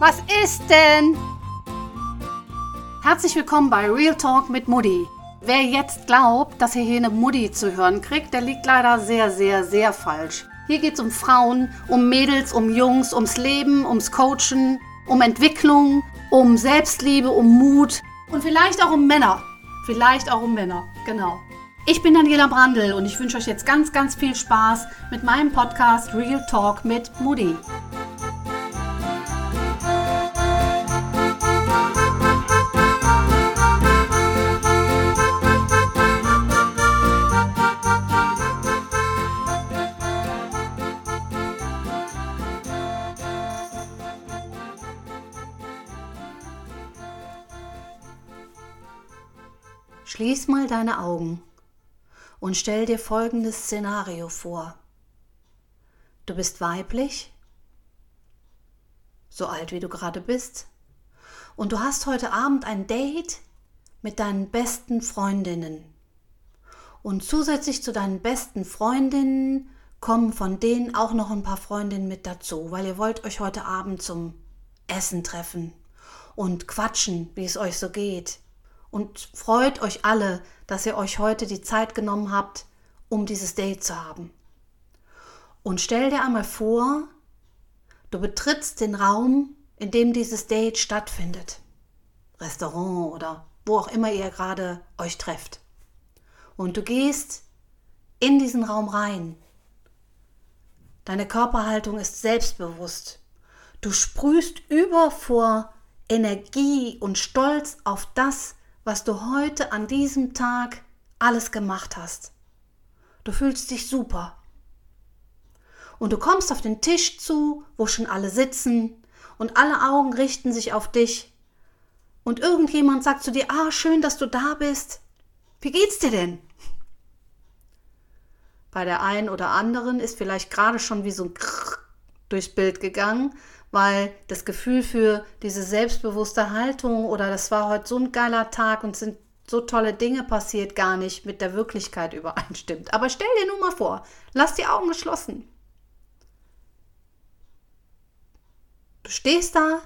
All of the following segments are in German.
Was ist denn? Herzlich willkommen bei Real Talk mit Mutti. Wer jetzt glaubt, dass ihr hier eine Mutti zu hören kriegt, der liegt leider sehr, sehr, sehr falsch. Hier geht es um Frauen, um Mädels, um Jungs, ums Leben, ums Coachen, um Entwicklung, um Selbstliebe, um Mut und vielleicht auch um Männer. Vielleicht auch um Männer, genau. Ich bin Daniela Brandl und ich wünsche euch jetzt ganz, ganz viel Spaß mit meinem Podcast Real Talk mit Moody. Schließ mal deine Augen und stell dir folgendes Szenario vor. Du bist weiblich, so alt wie du gerade bist, und du hast heute Abend ein Date mit deinen besten Freundinnen. Und zusätzlich zu deinen besten Freundinnen kommen von denen auch noch ein paar Freundinnen mit dazu, weil ihr wollt euch heute Abend zum Essen treffen und quatschen, wie es euch so geht und freut euch alle, dass ihr euch heute die Zeit genommen habt, um dieses Date zu haben. Und stell dir einmal vor, du betrittst den Raum, in dem dieses Date stattfindet. Restaurant oder wo auch immer ihr gerade euch trefft. Und du gehst in diesen Raum rein. Deine Körperhaltung ist selbstbewusst. Du sprühst über vor Energie und Stolz auf das, was du heute an diesem Tag alles gemacht hast. Du fühlst dich super. Und du kommst auf den Tisch zu, wo schon alle sitzen und alle Augen richten sich auf dich. Und irgendjemand sagt zu dir, ah, schön, dass du da bist. Wie geht's dir denn? Bei der einen oder anderen ist vielleicht gerade schon wie so ein Krrr durchs Bild gegangen, weil das Gefühl für diese selbstbewusste Haltung oder das war heute so ein geiler Tag und sind so tolle Dinge passiert gar nicht mit der Wirklichkeit übereinstimmt. Aber stell dir nur mal vor, lass die Augen geschlossen. Du stehst da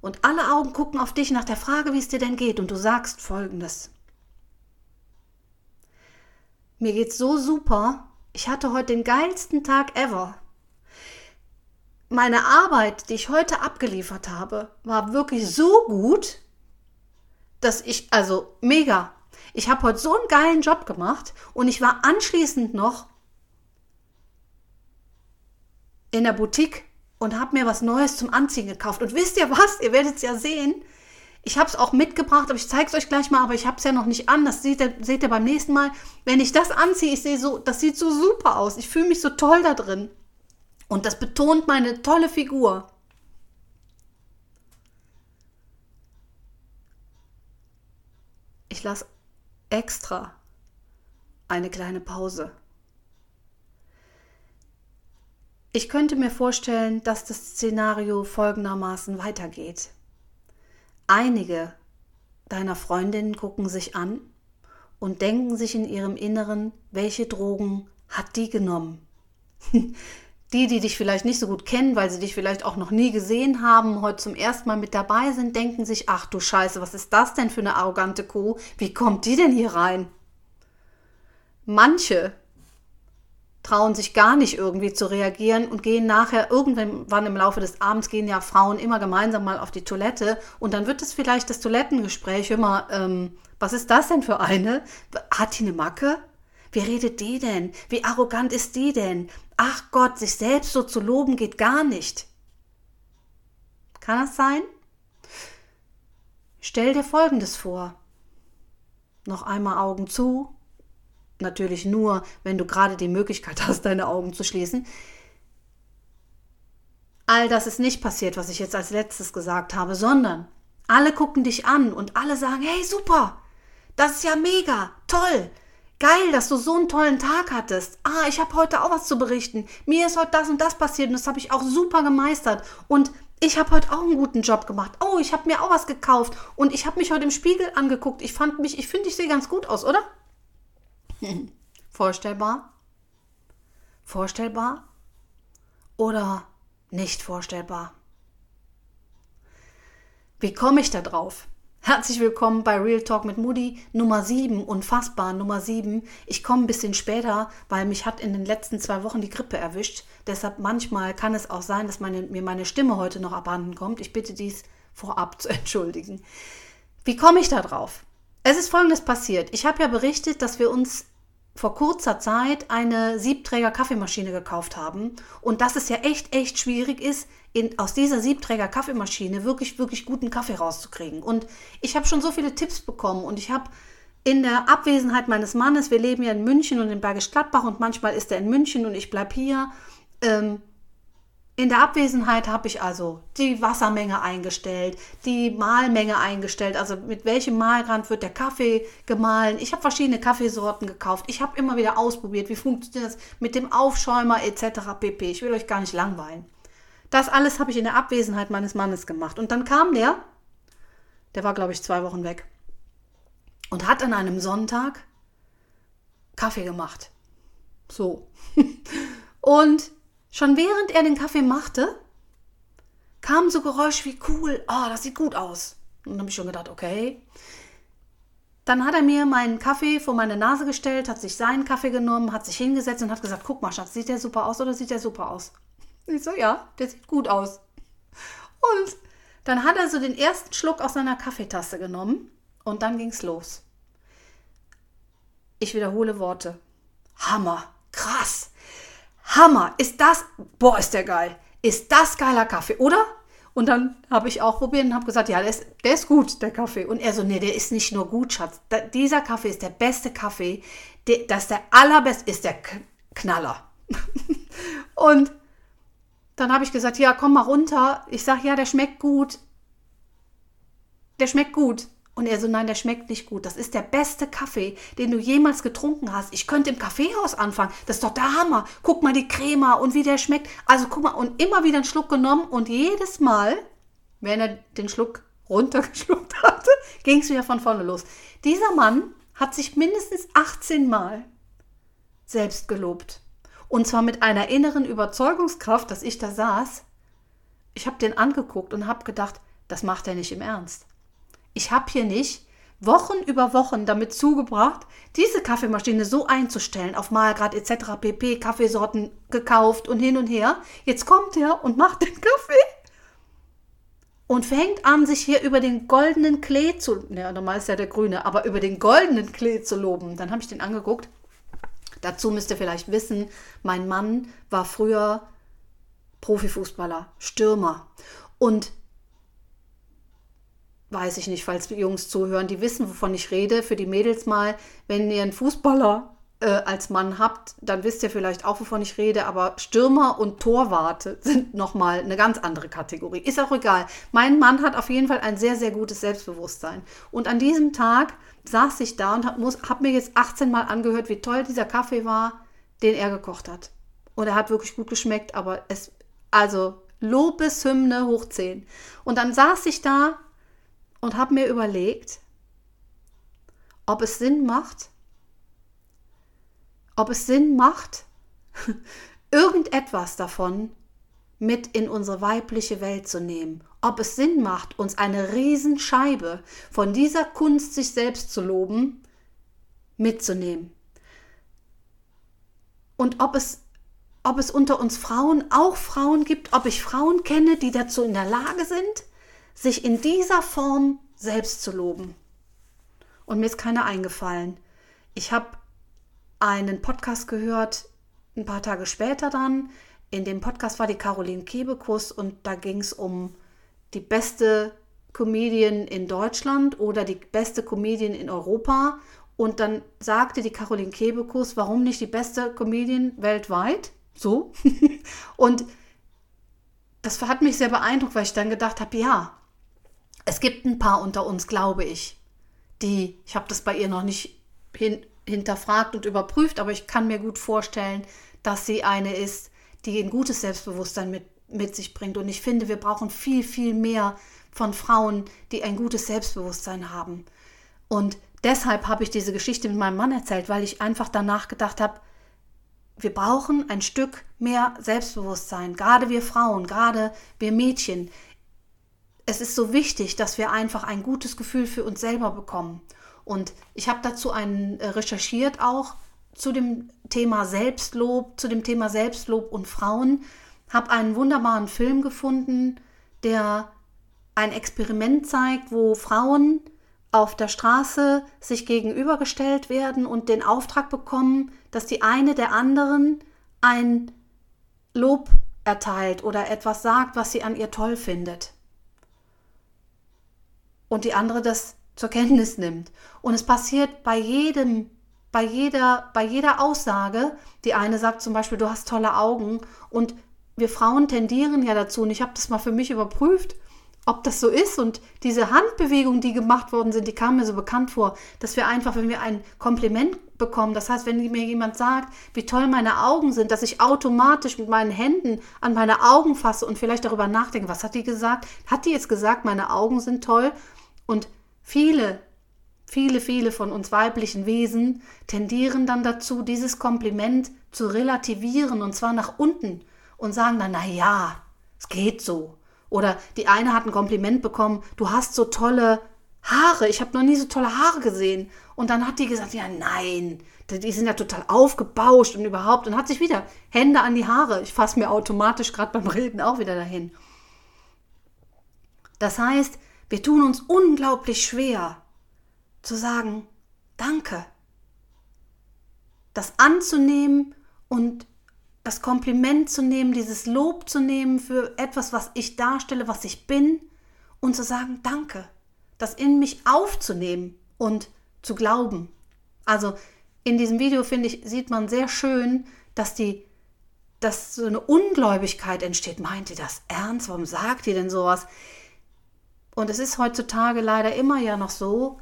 und alle Augen gucken auf dich nach der Frage, wie es dir denn geht und du sagst folgendes. Mir geht's so super. Ich hatte heute den geilsten Tag ever meine Arbeit, die ich heute abgeliefert habe, war wirklich so gut, dass ich, also mega. Ich habe heute so einen geilen Job gemacht und ich war anschließend noch in der Boutique und habe mir was Neues zum Anziehen gekauft. Und wisst ihr was? Ihr werdet es ja sehen. Ich habe es auch mitgebracht, aber ich zeige es euch gleich mal, aber ich habe es ja noch nicht an. Das seht ihr, seht ihr beim nächsten Mal. Wenn ich das anziehe, ich sehe so, das sieht so super aus. Ich fühle mich so toll da drin. Und das betont meine tolle Figur. Ich lasse extra eine kleine Pause. Ich könnte mir vorstellen, dass das Szenario folgendermaßen weitergeht. Einige deiner Freundinnen gucken sich an und denken sich in ihrem Inneren, welche Drogen hat die genommen? die, die dich vielleicht nicht so gut kennen, weil sie dich vielleicht auch noch nie gesehen haben, heute zum ersten Mal mit dabei sind, denken sich, ach du Scheiße, was ist das denn für eine arrogante Kuh? Wie kommt die denn hier rein? Manche trauen sich gar nicht irgendwie zu reagieren und gehen nachher irgendwann im Laufe des Abends gehen ja Frauen immer gemeinsam mal auf die Toilette und dann wird es vielleicht das Toilettengespräch immer, ähm, was ist das denn für eine? Hat die eine Macke? Wie redet die denn? Wie arrogant ist die denn? Ach Gott, sich selbst so zu loben geht gar nicht. Kann das sein? Stell dir Folgendes vor. Noch einmal Augen zu. Natürlich nur, wenn du gerade die Möglichkeit hast, deine Augen zu schließen. All das ist nicht passiert, was ich jetzt als letztes gesagt habe, sondern alle gucken dich an und alle sagen, hey, super, das ist ja mega, toll, Geil, dass du so einen tollen Tag hattest. Ah, ich habe heute auch was zu berichten. Mir ist heute das und das passiert und das habe ich auch super gemeistert. Und ich habe heute auch einen guten Job gemacht. Oh, ich habe mir auch was gekauft und ich habe mich heute im Spiegel angeguckt. Ich fand mich, ich finde, ich sehe ganz gut aus, oder? Vorstellbar? Vorstellbar? Oder nicht vorstellbar? Wie komme ich da drauf? Herzlich willkommen bei Real Talk mit Moody Nummer 7, unfassbar Nummer 7. Ich komme ein bisschen später, weil mich hat in den letzten zwei Wochen die Grippe erwischt. Deshalb manchmal kann es auch sein, dass meine, mir meine Stimme heute noch abhanden kommt. Ich bitte dies vorab zu entschuldigen. Wie komme ich da drauf? Es ist folgendes passiert. Ich habe ja berichtet, dass wir uns vor kurzer Zeit eine Siebträger-Kaffeemaschine gekauft haben und dass es ja echt, echt schwierig ist, in, aus dieser Siebträger-Kaffeemaschine wirklich, wirklich guten Kaffee rauszukriegen. Und ich habe schon so viele Tipps bekommen und ich habe in der Abwesenheit meines Mannes, wir leben ja in München und in Bergisch Gladbach und manchmal ist er in München und ich bleibe hier, ähm, in der Abwesenheit habe ich also die Wassermenge eingestellt, die Mahlmenge eingestellt, also mit welchem Mahlgrad wird der Kaffee gemahlen. Ich habe verschiedene Kaffeesorten gekauft. Ich habe immer wieder ausprobiert, wie funktioniert das mit dem Aufschäumer etc. pp. Ich will euch gar nicht langweilen. Das alles habe ich in der Abwesenheit meines Mannes gemacht. Und dann kam der, der war glaube ich zwei Wochen weg, und hat an einem Sonntag Kaffee gemacht. So. und Schon während er den Kaffee machte, kam so Geräusch wie cool, oh, das sieht gut aus. Und dann habe ich schon gedacht, okay. Dann hat er mir meinen Kaffee vor meine Nase gestellt, hat sich seinen Kaffee genommen, hat sich hingesetzt und hat gesagt, guck mal, Schatz, sieht der super aus oder sieht der super aus? Ich so, ja, der sieht gut aus. Und dann hat er so den ersten Schluck aus seiner Kaffeetasse genommen und dann ging's los. Ich wiederhole Worte. Hammer, krass, Hammer, ist das, boah, ist der geil. Ist das geiler Kaffee, oder? Und dann habe ich auch probiert und habe gesagt, ja, der ist, der ist gut, der Kaffee. Und er so, nee, der ist nicht nur gut, Schatz. Da, dieser Kaffee ist der beste Kaffee. Der, das ist der allerbeste, ist der Knaller. und dann habe ich gesagt, ja, komm mal runter. Ich sage, ja, der schmeckt gut. Der schmeckt gut. Und er so, nein, der schmeckt nicht gut. Das ist der beste Kaffee, den du jemals getrunken hast. Ich könnte im Kaffeehaus anfangen. Das ist doch der Hammer. Guck mal die Crema und wie der schmeckt. Also guck mal, und immer wieder einen Schluck genommen und jedes Mal, wenn er den Schluck runtergeschluckt hatte, ging es wieder von vorne los. Dieser Mann hat sich mindestens 18 Mal selbst gelobt. Und zwar mit einer inneren Überzeugungskraft, dass ich da saß. Ich habe den angeguckt und habe gedacht, das macht er nicht im Ernst. Ich habe hier nicht Wochen über Wochen damit zugebracht, diese Kaffeemaschine so einzustellen, auf Mahlgrad etc. pp. Kaffeesorten gekauft und hin und her. Jetzt kommt er und macht den Kaffee und fängt an, sich hier über den goldenen Klee zu, ja, normal ist ja der grüne, aber über den goldenen Klee zu loben. Dann habe ich den angeguckt. Dazu müsst ihr vielleicht wissen, mein Mann war früher Profifußballer, Stürmer. Und weiß ich nicht, falls Jungs zuhören, die wissen, wovon ich rede. Für die Mädels mal, wenn ihr einen Fußballer äh, als Mann habt, dann wisst ihr vielleicht auch, wovon ich rede. Aber Stürmer und Torwarte sind nochmal eine ganz andere Kategorie. Ist auch egal. Mein Mann hat auf jeden Fall ein sehr, sehr gutes Selbstbewusstsein. Und an diesem Tag saß ich da und habe hab mir jetzt 18 Mal angehört, wie toll dieser Kaffee war, den er gekocht hat. Und er hat wirklich gut geschmeckt, aber es, also Lobeshymne hoch 10. Und dann saß ich da und habe mir überlegt, ob es Sinn macht, ob es Sinn macht, irgendetwas davon mit in unsere weibliche Welt zu nehmen. Ob es Sinn macht, uns eine Riesenscheibe von dieser Kunst, sich selbst zu loben, mitzunehmen. Und ob es, ob es unter uns Frauen auch Frauen gibt, ob ich Frauen kenne, die dazu in der Lage sind, sich in dieser Form selbst zu loben. Und mir ist keiner eingefallen. Ich habe einen Podcast gehört, ein paar Tage später dann. In dem Podcast war die Caroline Kebekus und da ging es um die beste Comedian in Deutschland oder die beste Comedian in Europa. Und dann sagte die Caroline Kebekus, warum nicht die beste Comedian weltweit? So. und das hat mich sehr beeindruckt, weil ich dann gedacht habe, ja, es gibt ein paar unter uns, glaube ich, die, ich habe das bei ihr noch nicht hin, hinterfragt und überprüft, aber ich kann mir gut vorstellen, dass sie eine ist, die ein gutes Selbstbewusstsein mit, mit sich bringt. Und ich finde, wir brauchen viel, viel mehr von Frauen, die ein gutes Selbstbewusstsein haben. Und deshalb habe ich diese Geschichte mit meinem Mann erzählt, weil ich einfach danach gedacht habe, wir brauchen ein Stück mehr Selbstbewusstsein, gerade wir Frauen, gerade wir Mädchen es ist so wichtig, dass wir einfach ein gutes Gefühl für uns selber bekommen. Und ich habe dazu einen äh, recherchiert auch zu dem Thema Selbstlob, zu dem Thema Selbstlob und Frauen, habe einen wunderbaren Film gefunden, der ein Experiment zeigt, wo Frauen auf der Straße sich gegenübergestellt werden und den Auftrag bekommen, dass die eine der anderen ein Lob erteilt oder etwas sagt, was sie an ihr toll findet. Und die andere das zur Kenntnis nimmt. Und es passiert bei jedem, bei jeder, bei jeder Aussage. Die eine sagt zum Beispiel, du hast tolle Augen. Und wir Frauen tendieren ja dazu, und ich habe das mal für mich überprüft, ob das so ist. Und diese Handbewegungen, die gemacht worden sind, die kamen mir so bekannt vor, dass wir einfach, wenn wir ein Kompliment bekommen, das heißt, wenn mir jemand sagt, wie toll meine Augen sind, dass ich automatisch mit meinen Händen an meine Augen fasse und vielleicht darüber nachdenke, was hat die gesagt? Hat die jetzt gesagt, meine Augen sind toll? Und viele, viele, viele von uns weiblichen Wesen tendieren dann dazu, dieses Kompliment zu relativieren und zwar nach unten und sagen dann, na ja, es geht so. Oder die eine hat ein Kompliment bekommen, du hast so tolle Haare, ich habe noch nie so tolle Haare gesehen. Und dann hat die gesagt, ja nein, die sind ja total aufgebauscht und überhaupt. Und hat sich wieder Hände an die Haare. Ich fasse mir automatisch gerade beim Reden auch wieder dahin. Das heißt, wir tun uns unglaublich schwer zu sagen, danke. Das anzunehmen und das Kompliment zu nehmen, dieses Lob zu nehmen für etwas, was ich darstelle, was ich bin und zu sagen, danke. Das in mich aufzunehmen und zu glauben. Also in diesem Video, finde ich, sieht man sehr schön, dass die, dass so eine Ungläubigkeit entsteht. Meint ihr das ernst? Warum sagt ihr denn sowas? Und es ist heutzutage leider immer ja noch so,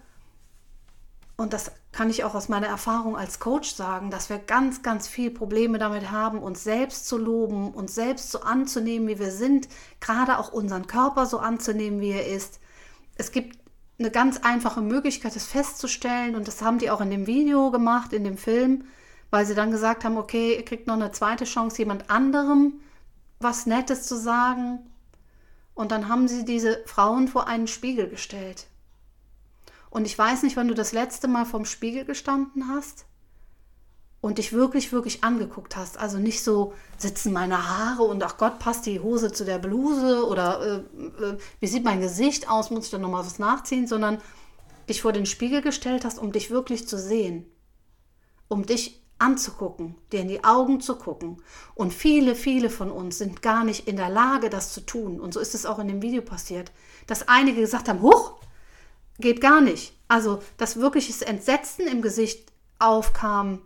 und das kann ich auch aus meiner Erfahrung als Coach sagen, dass wir ganz, ganz viel Probleme damit haben, uns selbst zu loben, uns selbst so anzunehmen, wie wir sind, gerade auch unseren Körper so anzunehmen, wie er ist. Es gibt eine ganz einfache Möglichkeit, das festzustellen, und das haben die auch in dem Video gemacht, in dem Film, weil sie dann gesagt haben, okay, ihr kriegt noch eine zweite Chance, jemand anderem was Nettes zu sagen. Und dann haben sie diese Frauen vor einen Spiegel gestellt. Und ich weiß nicht, wann du das letzte Mal vorm Spiegel gestanden hast und dich wirklich, wirklich angeguckt hast. Also nicht so sitzen meine Haare und ach Gott, passt die Hose zu der Bluse oder äh, äh, wie sieht mein Gesicht aus, muss ich dann nochmal was nachziehen, sondern dich vor den Spiegel gestellt hast, um dich wirklich zu sehen, um dich anzugucken, dir in die Augen zu gucken. Und viele, viele von uns sind gar nicht in der Lage, das zu tun. Und so ist es auch in dem Video passiert, dass einige gesagt haben, huch, geht gar nicht. Also, dass wirkliches Entsetzen im Gesicht aufkam,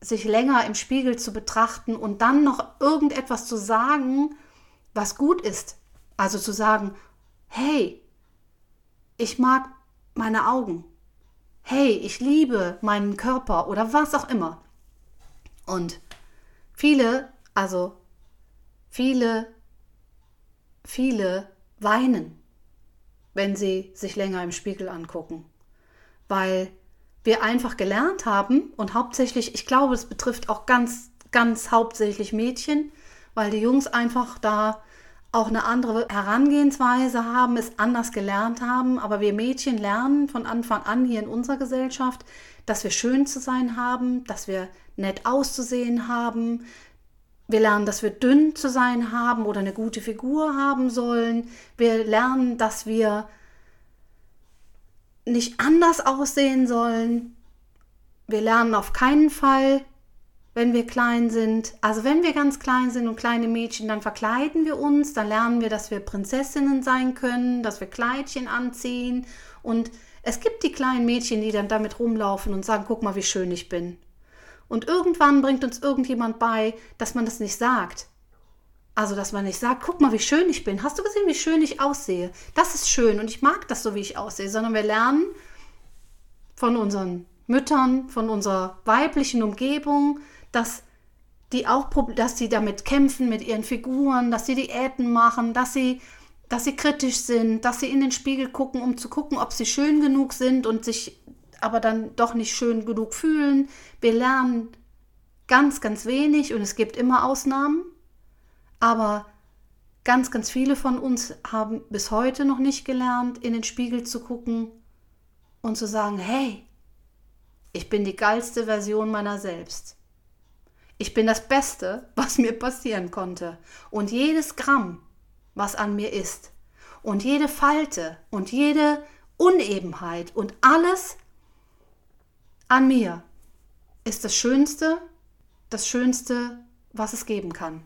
sich länger im Spiegel zu betrachten und dann noch irgendetwas zu sagen, was gut ist. Also zu sagen, hey, ich mag meine Augen. Hey, ich liebe meinen Körper oder was auch immer. Und viele, also viele, viele weinen wenn sie sich länger im Spiegel angucken. Weil wir einfach gelernt haben und hauptsächlich, ich glaube, es betrifft auch ganz, ganz hauptsächlich Mädchen, weil die Jungs einfach da auch eine andere Herangehensweise haben, es anders gelernt haben. Aber wir Mädchen lernen von Anfang an hier in unserer Gesellschaft, dass wir schön zu sein haben, dass wir nett auszusehen haben, wir lernen, dass wir dünn zu sein haben oder eine gute Figur haben sollen. Wir lernen, dass wir nicht anders aussehen sollen. Wir lernen auf keinen Fall, wenn wir klein sind. Also wenn wir ganz klein sind und kleine Mädchen, dann verkleiden wir uns, dann lernen wir, dass wir Prinzessinnen sein können, dass wir Kleidchen anziehen. Und es gibt die kleinen Mädchen, die dann damit rumlaufen und sagen, guck mal, wie schön ich bin. Und irgendwann bringt uns irgendjemand bei, dass man das nicht sagt. Also, dass man nicht sagt, guck mal, wie schön ich bin. Hast du gesehen, wie schön ich aussehe? Das ist schön und ich mag das so, wie ich aussehe. Sondern wir lernen von unseren Müttern, von unserer weiblichen Umgebung, dass die auch, dass sie damit kämpfen mit ihren Figuren, dass sie Diäten machen, dass sie, dass sie kritisch sind, dass sie in den Spiegel gucken, um zu gucken, ob sie schön genug sind und sich aber dann doch nicht schön genug fühlen. Wir lernen ganz, ganz wenig und es gibt immer Ausnahmen. Aber ganz, ganz viele von uns haben bis heute noch nicht gelernt, in den Spiegel zu gucken und zu sagen, hey, ich bin die geilste Version meiner selbst. Ich bin das Beste, was mir passieren konnte. Und jedes Gramm, was an mir ist, und jede Falte und jede Unebenheit und alles an mir ist das Schönste, das Schönste, was es geben kann.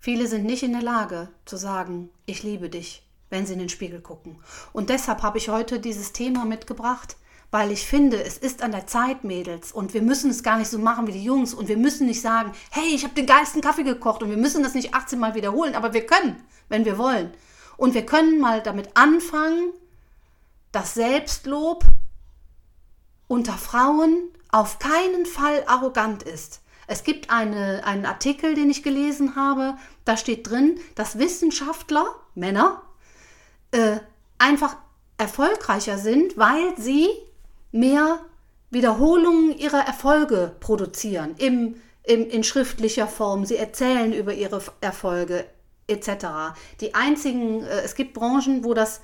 Viele sind nicht in der Lage zu sagen, ich liebe dich, wenn sie in den Spiegel gucken. Und deshalb habe ich heute dieses Thema mitgebracht, weil ich finde, es ist an der Zeit, Mädels, und wir müssen es gar nicht so machen wie die Jungs. Und wir müssen nicht sagen, hey, ich habe den geilsten Kaffee gekocht. Und wir müssen das nicht 18 Mal wiederholen, aber wir können, wenn wir wollen. Und wir können mal damit anfangen, das Selbstlob unter Frauen auf keinen Fall arrogant ist. Es gibt eine, einen Artikel, den ich gelesen habe, da steht drin, dass Wissenschaftler, Männer, äh, einfach erfolgreicher sind, weil sie mehr Wiederholungen ihrer Erfolge produzieren, im, im, in schriftlicher Form. Sie erzählen über ihre Erfolge etc. Die einzigen, äh, es gibt Branchen, wo das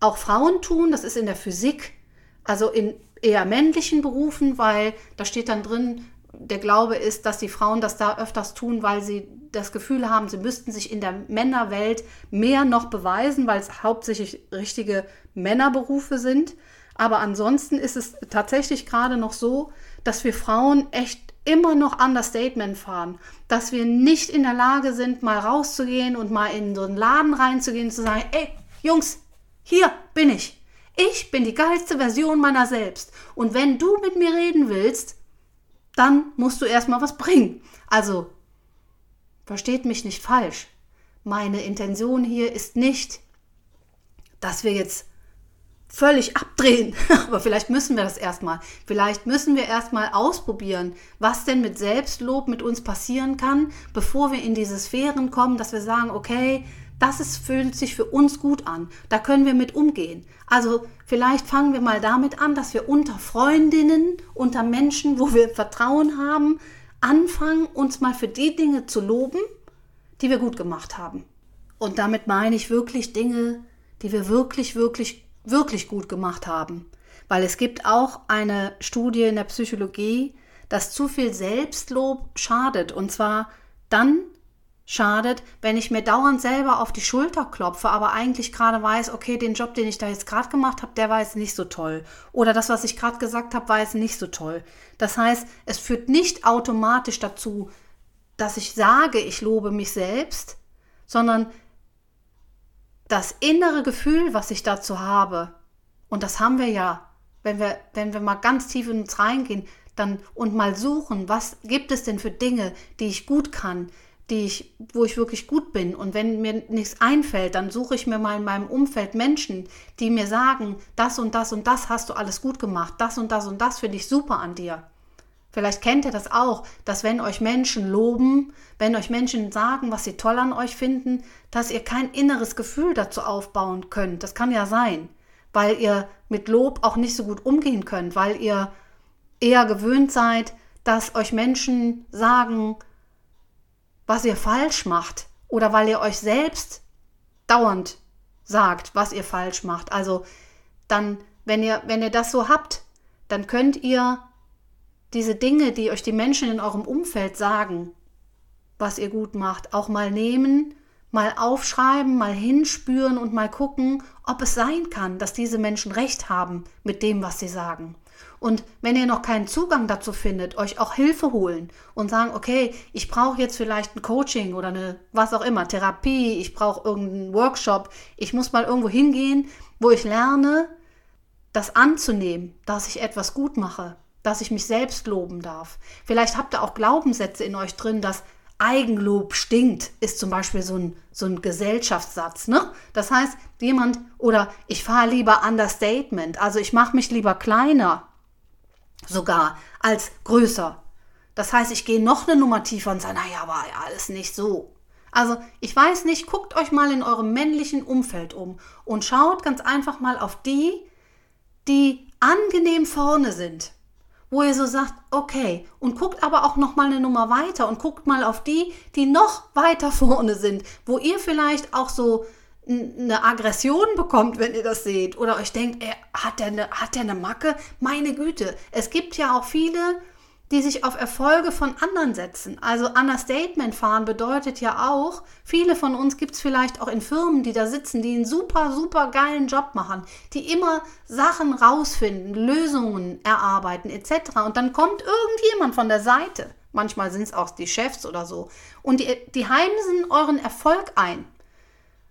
auch Frauen tun, das ist in der Physik, also in eher männlichen Berufen, weil da steht dann drin, der Glaube ist, dass die Frauen das da öfters tun, weil sie das Gefühl haben, sie müssten sich in der Männerwelt mehr noch beweisen, weil es hauptsächlich richtige Männerberufe sind. Aber ansonsten ist es tatsächlich gerade noch so, dass wir Frauen echt immer noch Understatement fahren, dass wir nicht in der Lage sind, mal rauszugehen und mal in so einen Laden reinzugehen und zu sagen, ey, Jungs, hier bin ich. Ich bin die geilste Version meiner selbst. Und wenn du mit mir reden willst, dann musst du erstmal was bringen. Also, versteht mich nicht falsch. Meine Intention hier ist nicht, dass wir jetzt völlig abdrehen. Aber vielleicht müssen wir das erstmal. Vielleicht müssen wir erstmal ausprobieren, was denn mit Selbstlob mit uns passieren kann, bevor wir in diese Sphären kommen, dass wir sagen, okay, das ist, fühlt sich für uns gut an. Da können wir mit umgehen. Also vielleicht fangen wir mal damit an, dass wir unter Freundinnen, unter Menschen, wo wir Vertrauen haben, anfangen, uns mal für die Dinge zu loben, die wir gut gemacht haben. Und damit meine ich wirklich Dinge, die wir wirklich, wirklich, wirklich gut gemacht haben. Weil es gibt auch eine Studie in der Psychologie, dass zu viel Selbstlob schadet. Und zwar dann, schadet, wenn ich mir dauernd selber auf die Schulter klopfe, aber eigentlich gerade weiß, okay, den Job, den ich da jetzt gerade gemacht habe, der war jetzt nicht so toll. Oder das, was ich gerade gesagt habe, war jetzt nicht so toll. Das heißt, es führt nicht automatisch dazu, dass ich sage, ich lobe mich selbst, sondern das innere Gefühl, was ich dazu habe, und das haben wir ja, wenn wir, wenn wir mal ganz tief in uns reingehen, dann und mal suchen, was gibt es denn für Dinge, die ich gut kann, die ich, wo ich wirklich gut bin. Und wenn mir nichts einfällt, dann suche ich mir mal in meinem Umfeld Menschen, die mir sagen, das und das und das hast du alles gut gemacht, das und das und das finde ich super an dir. Vielleicht kennt ihr das auch, dass wenn euch Menschen loben, wenn euch Menschen sagen, was sie toll an euch finden, dass ihr kein inneres Gefühl dazu aufbauen könnt. Das kann ja sein, weil ihr mit Lob auch nicht so gut umgehen könnt, weil ihr eher gewöhnt seid, dass euch Menschen sagen, was ihr falsch macht oder weil ihr euch selbst dauernd sagt, was ihr falsch macht. Also dann, wenn ihr, wenn ihr das so habt, dann könnt ihr diese Dinge, die euch die Menschen in eurem Umfeld sagen, was ihr gut macht, auch mal nehmen, mal aufschreiben, mal hinspüren und mal gucken, ob es sein kann, dass diese Menschen recht haben mit dem, was sie sagen. Und wenn ihr noch keinen Zugang dazu findet, euch auch Hilfe holen und sagen, okay, ich brauche jetzt vielleicht ein Coaching oder eine, was auch immer, Therapie, ich brauche irgendeinen Workshop, ich muss mal irgendwo hingehen, wo ich lerne, das anzunehmen, dass ich etwas gut mache, dass ich mich selbst loben darf. Vielleicht habt ihr auch Glaubenssätze in euch drin, dass Eigenlob stinkt, ist zum Beispiel so ein, so ein Gesellschaftssatz. Ne? Das heißt, jemand oder ich fahre lieber Understatement, also ich mache mich lieber kleiner sogar als größer. Das heißt, ich gehe noch eine Nummer tiefer und sage, naja, war ja alles nicht so. Also ich weiß nicht, guckt euch mal in eurem männlichen Umfeld um und schaut ganz einfach mal auf die, die angenehm vorne sind, wo ihr so sagt, okay, und guckt aber auch noch mal eine Nummer weiter und guckt mal auf die, die noch weiter vorne sind, wo ihr vielleicht auch so eine Aggression bekommt, wenn ihr das seht oder euch denkt, ey, hat der eine, hat der eine Macke? Meine Güte, es gibt ja auch viele, die sich auf Erfolge von anderen setzen. Also Understatement fahren bedeutet ja auch, viele von uns gibt es vielleicht auch in Firmen, die da sitzen, die einen super, super geilen Job machen, die immer Sachen rausfinden, Lösungen erarbeiten etc. Und dann kommt irgendjemand von der Seite, manchmal sind es auch die Chefs oder so, und die, die heimsen euren Erfolg ein.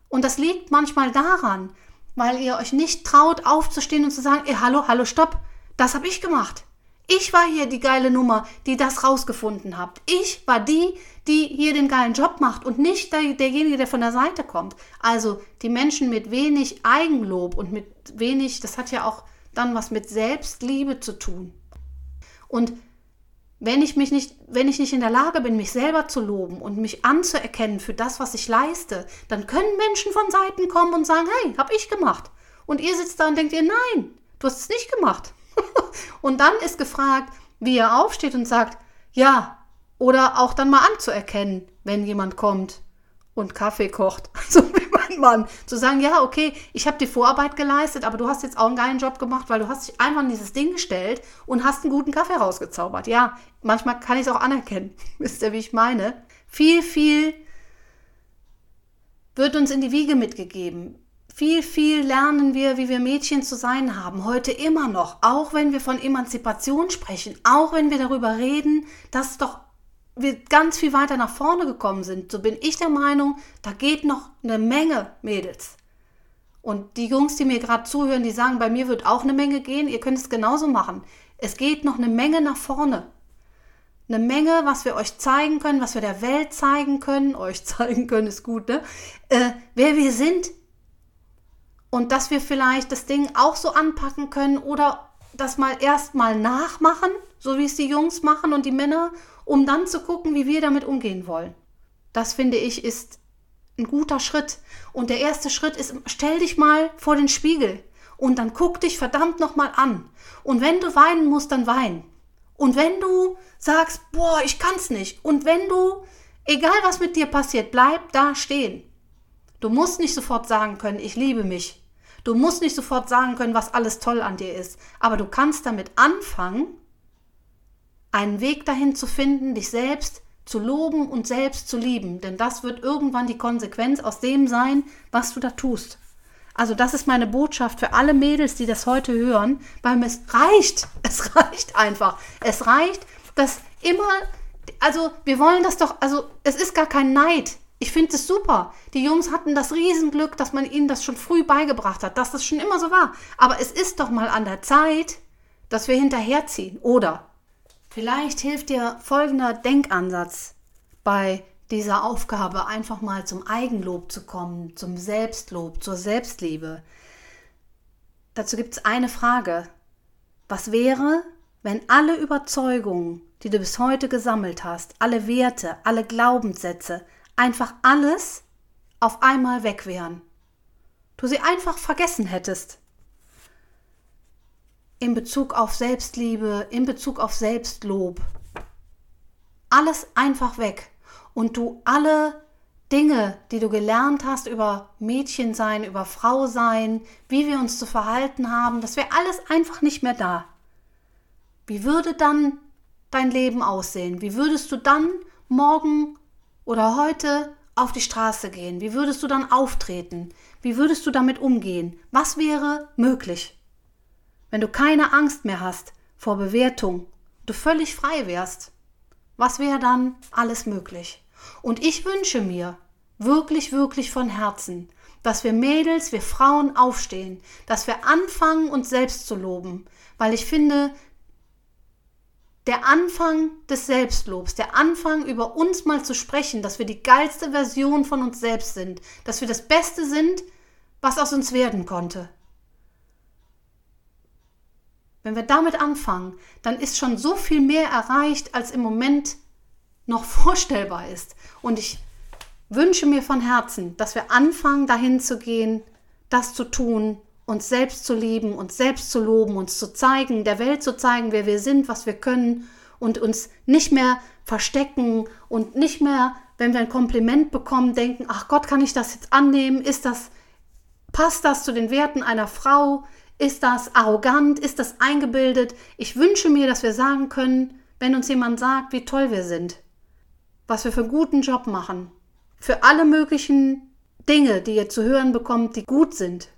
Und das liegt manchmal daran, weil ihr euch nicht traut, aufzustehen und zu sagen, ey, hallo, hallo, stopp, das habe ich gemacht. Ich war hier die geile Nummer, die das rausgefunden habt. Ich war die, die hier den geilen Job macht und nicht der, derjenige, der von der Seite kommt. Also die Menschen mit wenig Eigenlob und mit wenig, das hat ja auch dann was mit Selbstliebe zu tun. Und wenn ich mich nicht, wenn ich nicht in der Lage bin, mich selber zu loben und mich anzuerkennen für das, was ich leiste, dann können Menschen von Seiten kommen und sagen, hey, hab ich gemacht. Und ihr sitzt da und denkt ihr, nein, du hast es nicht gemacht. Und dann ist gefragt, wie er aufsteht und sagt, ja, oder auch dann mal anzuerkennen, wenn jemand kommt und Kaffee kocht. Also wie mein Mann. Zu sagen, ja, okay, ich habe die Vorarbeit geleistet, aber du hast jetzt auch einen geilen Job gemacht, weil du hast dich einfach in dieses Ding gestellt und hast einen guten Kaffee rausgezaubert. Ja, manchmal kann ich es auch anerkennen. Wisst ihr, wie ich meine? Viel, viel wird uns in die Wiege mitgegeben. Viel, viel lernen wir, wie wir Mädchen zu sein haben, heute immer noch, auch wenn wir von Emanzipation sprechen, auch wenn wir darüber reden, dass doch wir ganz viel weiter nach vorne gekommen sind. So bin ich der Meinung, da geht noch eine Menge Mädels. Und die Jungs, die mir gerade zuhören, die sagen, bei mir wird auch eine Menge gehen, ihr könnt es genauso machen. Es geht noch eine Menge nach vorne. Eine Menge, was wir euch zeigen können, was wir der Welt zeigen können. Euch zeigen können ist gut, ne? Äh, wer wir sind, und dass wir vielleicht das Ding auch so anpacken können oder das mal erstmal nachmachen, so wie es die Jungs machen und die Männer, um dann zu gucken, wie wir damit umgehen wollen. Das finde ich ist ein guter Schritt. Und der erste Schritt ist, stell dich mal vor den Spiegel und dann guck dich verdammt nochmal an. Und wenn du weinen musst, dann wein. Und wenn du sagst, boah, ich kann's nicht. Und wenn du, egal was mit dir passiert, bleib da stehen. Du musst nicht sofort sagen können, ich liebe mich. Du musst nicht sofort sagen können, was alles toll an dir ist, aber du kannst damit anfangen, einen Weg dahin zu finden, dich selbst zu loben und selbst zu lieben, denn das wird irgendwann die Konsequenz aus dem sein, was du da tust. Also das ist meine Botschaft für alle Mädels, die das heute hören, weil es reicht, es reicht einfach. Es reicht, dass immer, also wir wollen das doch, also es ist gar kein Neid. Ich finde es super. Die Jungs hatten das Riesenglück, dass man ihnen das schon früh beigebracht hat, dass das schon immer so war. Aber es ist doch mal an der Zeit, dass wir hinterherziehen. Oder vielleicht hilft dir folgender Denkansatz bei dieser Aufgabe, einfach mal zum Eigenlob zu kommen, zum Selbstlob, zur Selbstliebe. Dazu gibt es eine Frage. Was wäre, wenn alle Überzeugungen, die du bis heute gesammelt hast, alle Werte, alle Glaubenssätze, einfach alles auf einmal weg wären. Du sie einfach vergessen hättest. In Bezug auf Selbstliebe, in Bezug auf Selbstlob. Alles einfach weg. Und du alle Dinge, die du gelernt hast über Mädchensein, über Frau sein, wie wir uns zu verhalten haben, das wäre alles einfach nicht mehr da. Wie würde dann dein Leben aussehen? Wie würdest du dann morgen oder heute auf die Straße gehen? Wie würdest du dann auftreten? Wie würdest du damit umgehen? Was wäre möglich? Wenn du keine Angst mehr hast vor Bewertung, du völlig frei wärst, was wäre dann alles möglich? Und ich wünsche mir wirklich, wirklich von Herzen, dass wir Mädels, wir Frauen aufstehen, dass wir anfangen, uns selbst zu loben, weil ich finde, der Anfang des Selbstlobs, der Anfang über uns mal zu sprechen, dass wir die geilste Version von uns selbst sind, dass wir das Beste sind, was aus uns werden konnte. Wenn wir damit anfangen, dann ist schon so viel mehr erreicht, als im Moment noch vorstellbar ist. Und ich wünsche mir von Herzen, dass wir anfangen, dahin zu gehen, das zu tun uns selbst zu lieben, uns selbst zu loben, uns zu zeigen, der Welt zu zeigen, wer wir sind, was wir können und uns nicht mehr verstecken und nicht mehr, wenn wir ein Kompliment bekommen, denken, ach Gott, kann ich das jetzt annehmen? Ist das, passt das zu den Werten einer Frau? Ist das arrogant? Ist das eingebildet? Ich wünsche mir, dass wir sagen können, wenn uns jemand sagt, wie toll wir sind, was wir für einen guten Job machen, für alle möglichen Dinge, die ihr zu hören bekommt, die gut sind,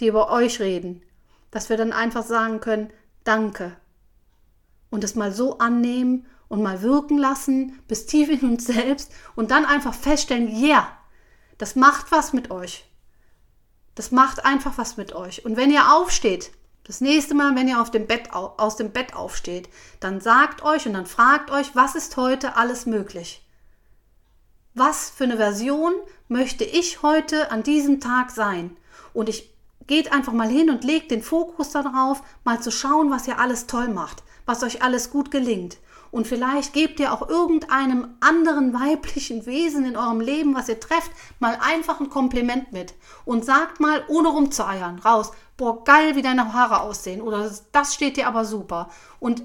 die über euch reden, dass wir dann einfach sagen können, danke. Und es mal so annehmen und mal wirken lassen, bis tief in uns selbst und dann einfach feststellen, ja, yeah, das macht was mit euch. Das macht einfach was mit euch. Und wenn ihr aufsteht, das nächste Mal, wenn ihr auf dem Bett, aus dem Bett aufsteht, dann sagt euch und dann fragt euch, was ist heute alles möglich? Was für eine Version möchte ich heute an diesem Tag sein? Und ich geht einfach mal hin und legt den Fokus darauf, mal zu schauen, was ihr alles toll macht, was euch alles gut gelingt. Und vielleicht gebt ihr auch irgendeinem anderen weiblichen Wesen in eurem Leben, was ihr trefft, mal einfach ein Kompliment mit. Und sagt mal, ohne rumzueiern, raus, boah, geil, wie deine Haare aussehen. Oder das steht dir aber super. Und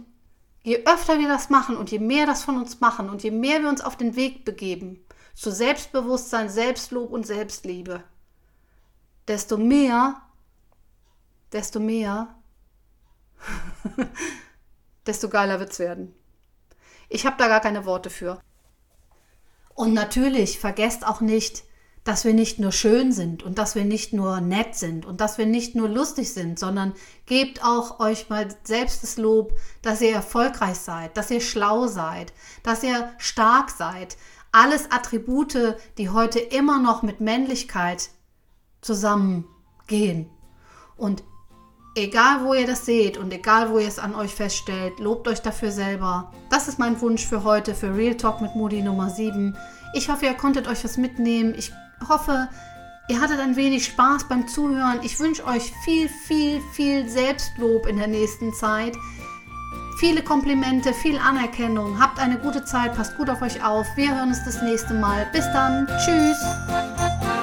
je öfter wir das machen und je mehr das von uns machen und je mehr wir uns auf den Weg begeben zu Selbstbewusstsein, Selbstlob und Selbstliebe, desto mehr, desto mehr, desto geiler wird es werden. Ich habe da gar keine Worte für. Und natürlich vergesst auch nicht, dass wir nicht nur schön sind und dass wir nicht nur nett sind und dass wir nicht nur lustig sind, sondern gebt auch euch mal selbst das Lob, dass ihr erfolgreich seid, dass ihr schlau seid, dass ihr stark seid. Alles Attribute, die heute immer noch mit Männlichkeit zusammengehen. Und Egal, wo ihr das seht und egal, wo ihr es an euch feststellt, lobt euch dafür selber. Das ist mein Wunsch für heute, für Real Talk mit Moody Nummer 7. Ich hoffe, ihr konntet euch was mitnehmen. Ich hoffe, ihr hattet ein wenig Spaß beim Zuhören. Ich wünsche euch viel, viel, viel Selbstlob in der nächsten Zeit. Viele Komplimente, viel Anerkennung. Habt eine gute Zeit, passt gut auf euch auf. Wir hören uns das nächste Mal. Bis dann. Tschüss.